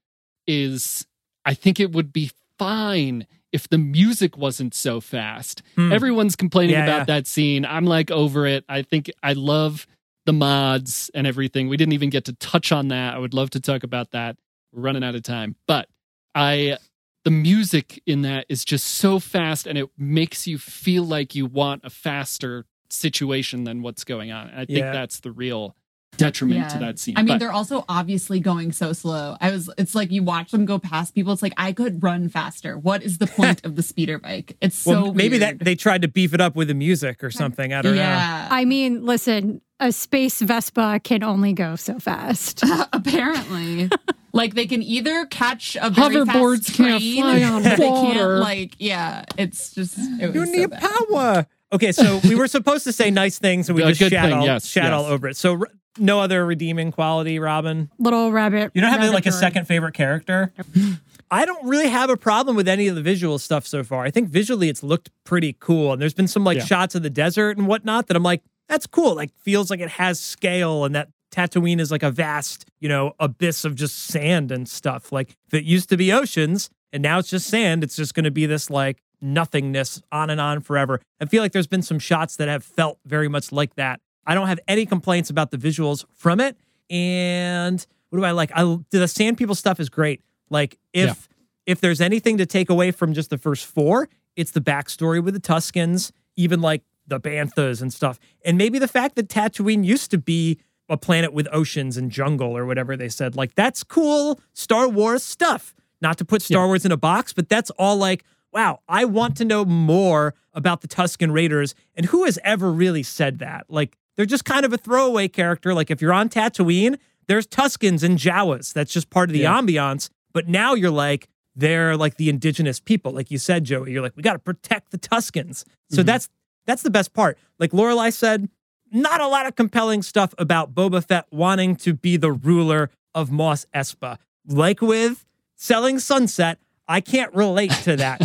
is. I think it would be fine if the music wasn't so fast. Hmm. Everyone's complaining Yeah, about yeah. that scene. I'm like over it. I think I love the mods and everything. We didn't even get to touch on that. I would love to talk about that. We're running out of time. But I the music in that is just so fast and it makes you feel like you want a faster situation than what's going on. And I think Yeah. that's the real detriment to that scene. I mean, But- they're also obviously going so slow. I was, it's like you watch them go past people. It's like, I could run faster. What is the point of the speeder bike? It's Well, so maybe weird. that they tried to beef it up with the music or something. I don't know. yeah. I mean, listen, a space Vespa can only go so fast. apparently. like they can either catch a very Hoverboards fast can't train, fly on but They water. can't like yeah. It's just it was You so need bad. power. Okay, so we were supposed to say nice things and we A just good shat, thing, all, yes, shat yes. all over it. So r- no other redeeming quality, Robin. Little rabbit. You don't have rabbit like a droid. second favorite character? I don't really have a problem with any of the visual stuff so far. I think visually it's looked pretty cool. And there's been some like Yeah. shots of the desert and whatnot that I'm like, that's cool. Like feels like it has scale and that Tatooine is like a vast, you know, abyss of just sand and stuff. Like if it used to be oceans and now it's just sand, it's just going to be this like nothingness on and on forever. I feel like there's been some shots that have felt very much like that. I don't have any complaints about the visuals from it. And what do I like? I the sand people stuff is great. Like if Yeah. if there's anything to take away from just the first four, it's the backstory with the Tuskens, even like the Banthas and stuff. And maybe the fact that Tatooine used to be a planet with oceans and jungle or whatever they said. Like that's cool Star Wars stuff. Not to put Star Wars in a box, but that's all like, wow, I want to know more about the Tusken Raiders. And who has ever really said that? Like they're just kind of a throwaway character. Like if you're on Tatooine, there's Tuskens and Jawas. That's just part of the Yeah. ambiance. But now you're like, they're like the indigenous people. Like you said, Joey, you're like, we got to protect the Tuskens. So Mhm. that's that's the best part. Like Lorelai said, not a lot of compelling stuff about Boba Fett wanting to be the ruler of Mos Espa. Like with selling Sunset, I can't relate to that.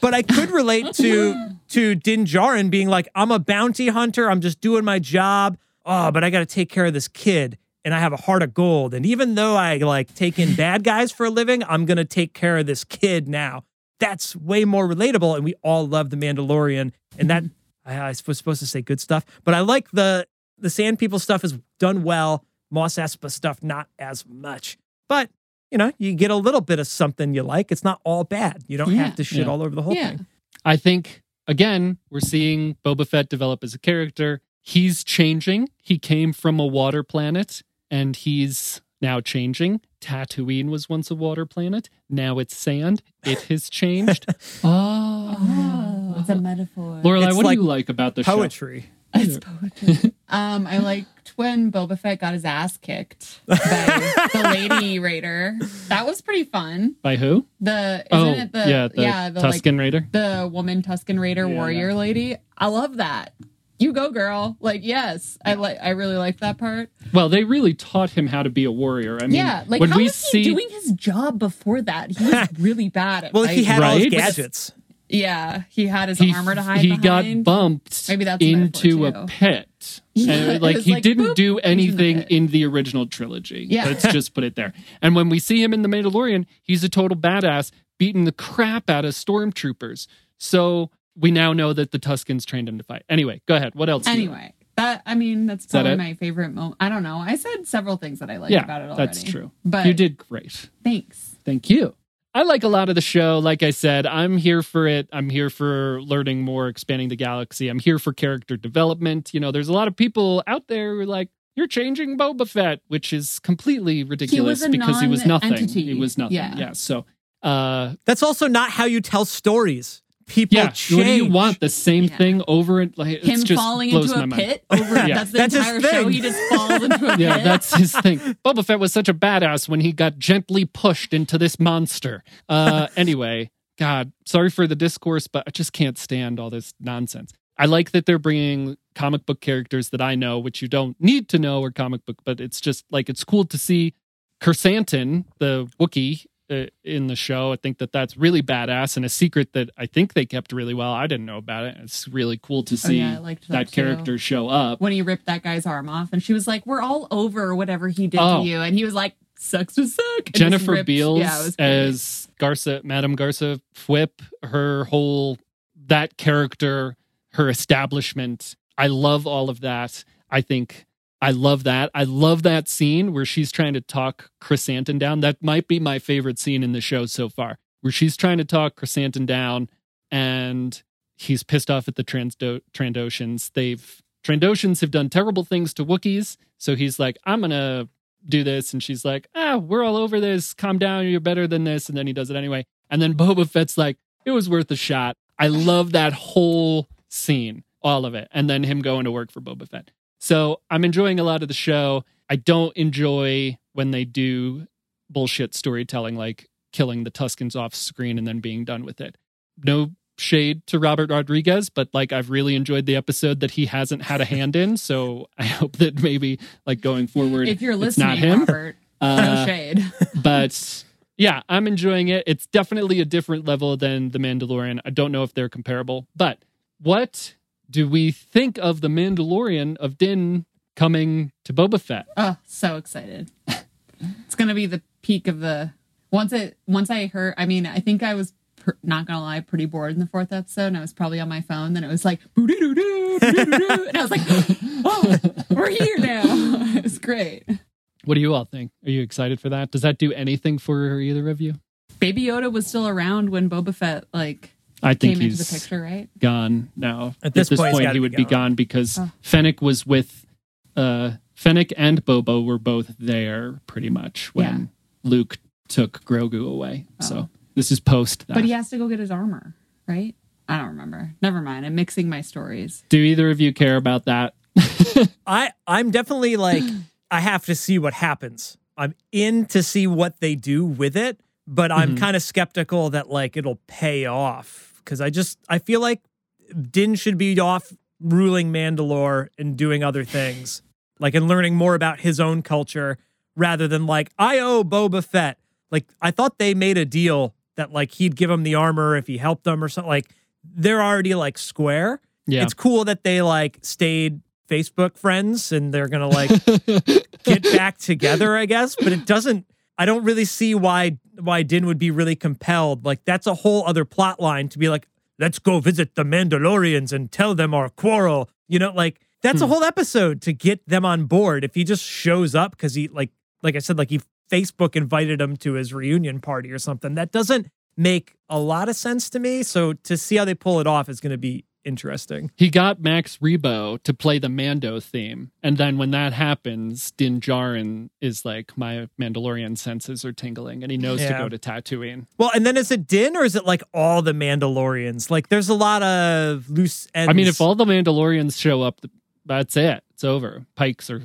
but I could relate to to Din Djarin being like, I'm a bounty hunter. I'm just doing my job. Oh, but I got to take care of this kid, and I have a heart of gold. And even though I like take in bad guys for a living, I'm gonna take care of this kid now. That's way more relatable, and we all love the Mandalorian. And that I, I was supposed to say good stuff, but I like the the Sand People stuff is done well. Mos Espa stuff not as much, but you know you get a little bit of something you like. It's not all bad. You don't Yeah. have to shit Yeah. all over the whole Yeah. thing. I think again, we're seeing Boba Fett develop as a character. He's changing. He came from a water planet and he's now changing. Tatooine was once a water planet. Now it's sand. It has changed. oh. Oh, it's a metaphor. Lorelai, what like do you like about the show? Poetry. It's poetry. um, I liked when Boba Fett got his ass kicked by the Lady Raider. That was pretty fun. By who? The isn't oh, it the yeah, the, yeah the like Tusken Raider. the woman Tusken Raider Yeah, warrior lady. I love that. You go, girl. Like yes, I like. I really like that part. Well, they really taught him how to be a warrior. I mean, yeah, like when how we was see he doing his job before that? He was really bad at. Well, he fighting. had all his Right? gadgets. Yeah, he had his he, armor to hide he got bumped Maybe that's into metaphor, a pit. Yeah, And, like he like, didn't boop, do he's in the anything in the original trilogy. Yeah. Let's just put it there. And when we see him in The Mandalorian, he's a total badass, beating the crap out of stormtroopers. So we now know that the Tuskens trained him to fight. Anyway, go ahead. What else? Anyway, that I mean, that's that probably it? my favorite moment. I don't know. I said several things that I liked yeah, about it already. that's true. But you did great. Thanks. Thank you. I like a lot of the show. Like I said, I'm here for it. I'm here for learning more, expanding the galaxy. I'm here for character development. You know, there's a lot of people out there who are like, you're changing Boba Fett, which is completely ridiculous a because he was nothing. non-entity. He was nothing. Yeah. Yeah. So, uh, That's also not how you tell stories. People yeah. change. What do you want? The same Yeah. thing over and like it's Him just falling blows into my a mind. pit over Yeah. that's the That's entire show. He just falls into a pit. Yeah, that's his thing. Boba Fett was such a badass when he got gently pushed into this monster. Uh, anyway, God, sorry for the discourse, but I just can't stand all this nonsense. I like that they're bringing comic book characters that I know, which you don't need to know or comic book, but it's just like it's cool to see Krrsantan, the Wookiee, Uh, in the show. I think that that's really badass and a secret that I think they kept really well. I didn't know about it. It's really cool to Oh, see yeah, that, that character show up. when he ripped that guy's arm off, and she was like, "We're all over whatever he did Oh. to you," and he was like, "Sucks to suck." and Jennifer Beals yeah, it was great. as Garsa, Madame Garsa Fwip, her whole that character, her establishment. I love all of that. I think I love that. I love that scene where she's trying to talk Chrysanthemum down. That might be my favorite scene in the show so far, where she's trying to talk Chrysanthemum down and he's pissed off at the Transdo- Trandoshans. They've Trandoshans have done terrible things to Wookiees, so he's like, "I'm gonna do this," and she's like, "Ah, we're all over this. Calm down. You're better than this." And then he does it anyway. And then Boba Fett's like, "It was worth a shot." I love that whole scene, all of it, and then him going to work for Boba Fett. So I'm enjoying a lot of the show. I don't enjoy when they do bullshit storytelling like killing the Tuskens off screen and then being done with it. No shade to Robert Rodriguez, but like I've really enjoyed the episode that he hasn't had a hand in. So I hope that maybe like going forward, if you're listening, not him. Robert, Uh, no shade. but yeah, I'm enjoying it. It's definitely a different level than The Mandalorian. I don't know if they're comparable, but what do we think of The Mandalorian of Din coming to Boba Fett? Oh, so excited! it's gonna be the peak of the once it once I heard. I mean, I think I was pr- not gonna lie, pretty bored in the fourth episode, and I was probably on my phone. Then it was like, and I was like, "Oh, we're here now!" It's great. What do you all think? Are you excited for that? Does that do anything for either of you? Baby Yoda was still around when Boba Fett like I think came into he's the picture, right? gone now. At this point, he's gotta he would be gone. gone because Oh. Fennec was with uh Fennec and Bobo were both there pretty much when Luke took Grogu away. So this is post that. Oh. But he has to go get his armor, right? I don't remember. Never mind. I'm mixing my stories. do either of you care about that? I I'm definitely like I have to see what happens. I'm in to see what they do with it, but I'm Mhm. kind of skeptical that like it'll pay off because I just I feel like Din should be off ruling Mandalore and doing other things, like and learning more about his own culture rather than like I owe Boba Fett. Like I thought they made a deal that like he'd give him the armor if he helped them or something. Like they're already like square. Yeah. It's cool that they like stayed Facebook friends and they're gonna like get back together, I guess. But it doesn't. I don't really see why why Din would be really compelled. Like that's a whole other plot line to be like, let's go visit the Mandalorians and tell them our quarrel. You know, like that's a Hmm. whole episode to get them on board. If he just shows up because he like like I said, like he Facebook invited him to his reunion party or something. That doesn't make a lot of sense to me. So to see how they pull it off is going to be interesting. he got Max Rebo to play the Mando theme, and then when that happens, Din Djarin is like, "My Mandalorian senses are tingling," and he knows to go to Tatooine. Well, and then is it Din or is it like all the Mandalorians? Like there's a lot of loose ends. I mean, if all the Mandalorians show up, that's it. It's over. Pikes are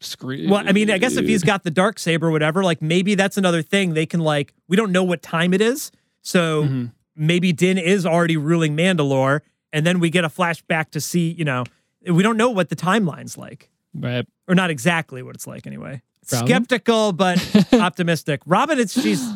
screwed. Well, I mean, I guess if he's got the dark saber or whatever, like maybe that's another thing. They can like we don't know what time it is, so Mhm. maybe Din is already ruling Mandalore, and then we get a flashback to see, you know, we don't know what the timeline's like, right. or not exactly what it's like anyway. Robin? Skeptical but optimistic. Robin, it's she's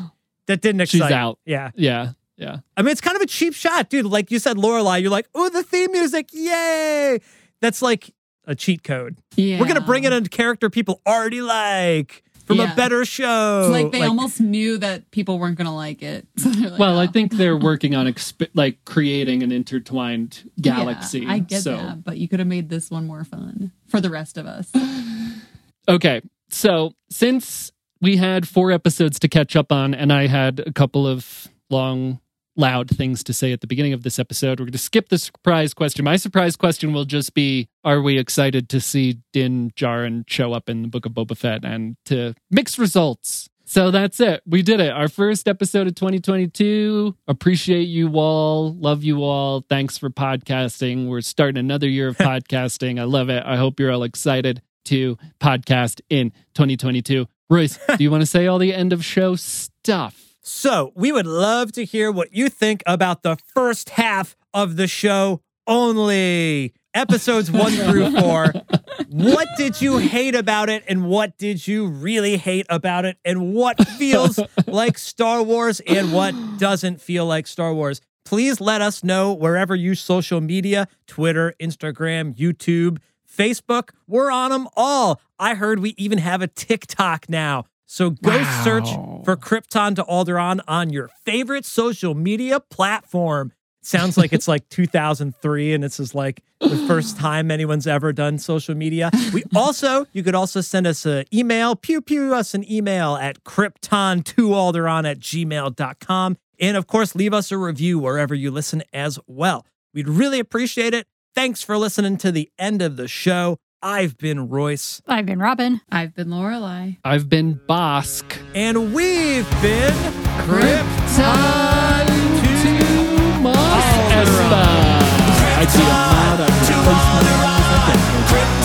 that didn't She's out. Yeah, Yeah, yeah. I mean, it's kind of a cheap shot, dude. Like you said, Lorelai, you're like, oh, the theme music, yay! That's like a cheat code. Yeah. We're gonna bring in a character people already like from Yeah. a better show. It's like they almost knew that people weren't gonna like it. So like, Well, I "Oh." think they're working on exp- like creating an intertwined Yeah, galaxy. I get so. that, but you could have made this one more fun for the rest of us. Okay, so since we had four episodes to catch up on, and I had a couple of long, loud things to say at the beginning of this episode, we're going to skip the surprise question. My surprise question will just be Are we excited to see Din Djarin show up in the Book of Boba Fett and to mixed results? So that's it. We did it. Our first episode of 2022. Appreciate you all. Love you all. Thanks for podcasting. We're starting another year of podcasting. I love it. I hope you're all excited to podcast in 2022. Royce, do you want to say all the end of show stuff? So we would love to hear what you think about the first half of the show only. Episodes one through four. What did you hate about it, and what did you really hate about it, and what feels like Star Wars and what doesn't feel like Star Wars? Please let us know wherever you social media Twitter, Instagram, YouTube, Facebook. We're on them all. I heard we even have a TikTok now. So go Wow. search for Krypton to Alderaan on your favorite social media platform. Sounds like it's like 2003 and this is like the first time anyone's ever done social media. We also, you could also send us an email, pew pew us an email at krypton2alderon at gmail.com. And of course, leave us a review wherever you listen as well. We'd really appreciate it. Thanks for listening to the end of the show. I've been Royce. I've been Robin. I've been Lorelai. I've been Bosk. And we've been Krypton to Mos Krypton to Krypton.